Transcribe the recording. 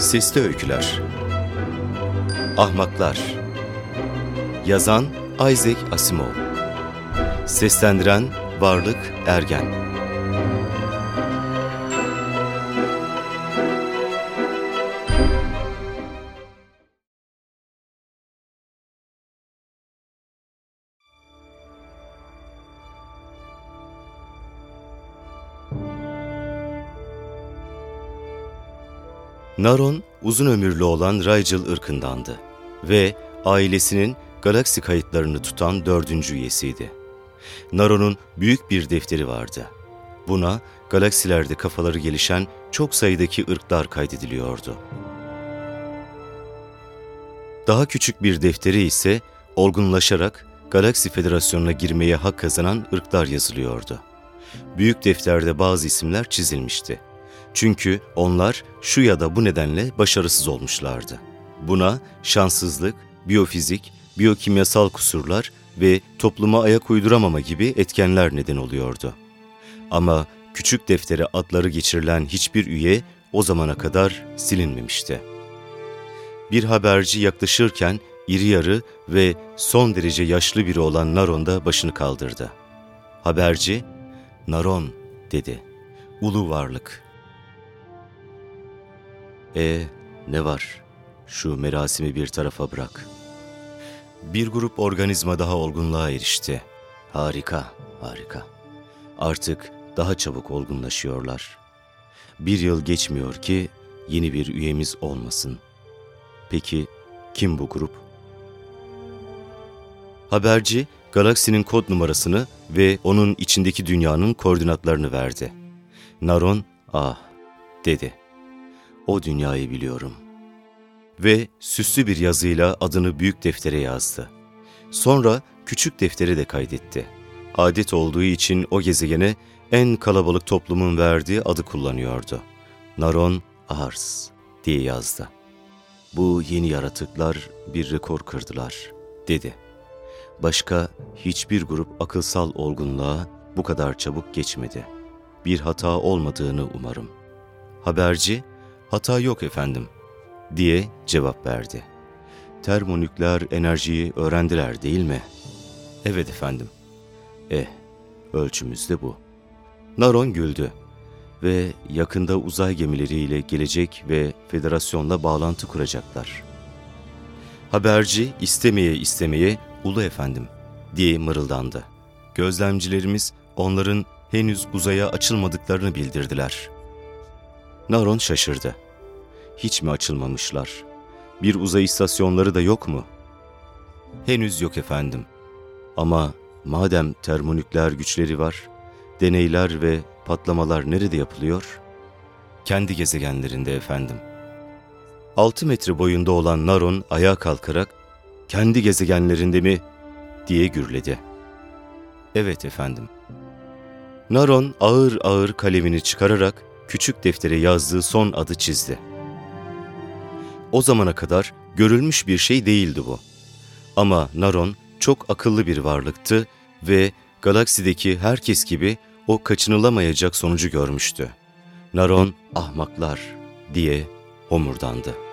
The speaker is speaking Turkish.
Sesli Öyküler. Ahmaklar. Yazan Isaac Asimov. Seslendiren Varlık Ergen Naron uzun ömürlü olan Rigel ırkındandı ve ailesinin galaksi kayıtlarını tutan dördüncü üyesiydi. Naron'un büyük bir defteri vardı. Buna galaksilerde kafaları gelişen çok sayıdaki ırklar kaydediliyordu. Daha küçük bir defteri ise olgunlaşarak Galaksi Federasyonu'na girmeye hak kazanan ırklar yazılıyordu. Büyük defterde bazı isimler çizilmişti. Çünkü onlar şu ya da bu nedenle başarısız olmuşlardı. Buna şanssızlık, biyofizik, biyokimyasal kusurlar ve topluma ayak uyduramama gibi etkenler neden oluyordu. Ama küçük deftere adları geçirilen hiçbir üye o zamana kadar silinmemişti. Bir haberci yaklaşırken iri yarı ve son derece yaşlı biri olan Naron da başını kaldırdı. Haberci, Naron dedi. Ulu varlık. E ne var? Şu merasimi bir tarafa bırak. Bir grup organizma daha olgunluğa erişti. Harika, harika. Artık daha çabuk olgunlaşıyorlar. Bir yıl geçmiyor ki yeni bir üyemiz olmasın. Peki kim bu grup? Haberci, galaksinin kod numarasını ve onun içindeki dünyanın koordinatlarını verdi. Naron, ah, dedi. O dünyayı biliyorum. Ve süslü bir yazıyla adını büyük deftere yazdı. Sonra küçük deftere de kaydetti. Adet olduğu için o gezegene en kalabalık toplumun verdiği adı kullanıyordu. Naron Ars diye yazdı. Bu yeni yaratıklar bir rekor kırdılar, dedi. Başka hiçbir grup akılsal olgunluğa bu kadar çabuk geçmedi. Bir hata olmadığını umarım. Haberci, hata yok efendim, diye cevap verdi. Termonükleer enerjiyi öğrendiler değil mi? Evet efendim. Eh, ölçümüz de bu. Naron güldü ve yakında uzay gemileriyle gelecek ve federasyonla bağlantı kuracaklar. Haberci istemeye istemeye ulu efendim diye mırıldandı. Gözlemcilerimiz onların henüz uzaya açılmadıklarını bildirdiler. Naron şaşırdı. Hiç mi açılmamışlar? Bir uzay istasyonları da yok mu? Henüz yok efendim. Ama madem termonükleer güçleri var, deneyler ve patlamalar nerede yapılıyor? Kendi gezegenlerinde efendim. 6 metre boyunda olan Naron ayağa kalkarak kendi gezegenlerinde mi diye gürledi. Evet efendim. Naron ağır ağır kalemini çıkararak küçük deftere yazdığı son adı çizdi. O zamana kadar görülmüş bir şey değildi bu. Ama Naron çok akıllı bir varlıktı ve galaksideki herkes gibi o kaçınılamayacak sonucu görmüştü. Naron ahmaklar diye homurdandı.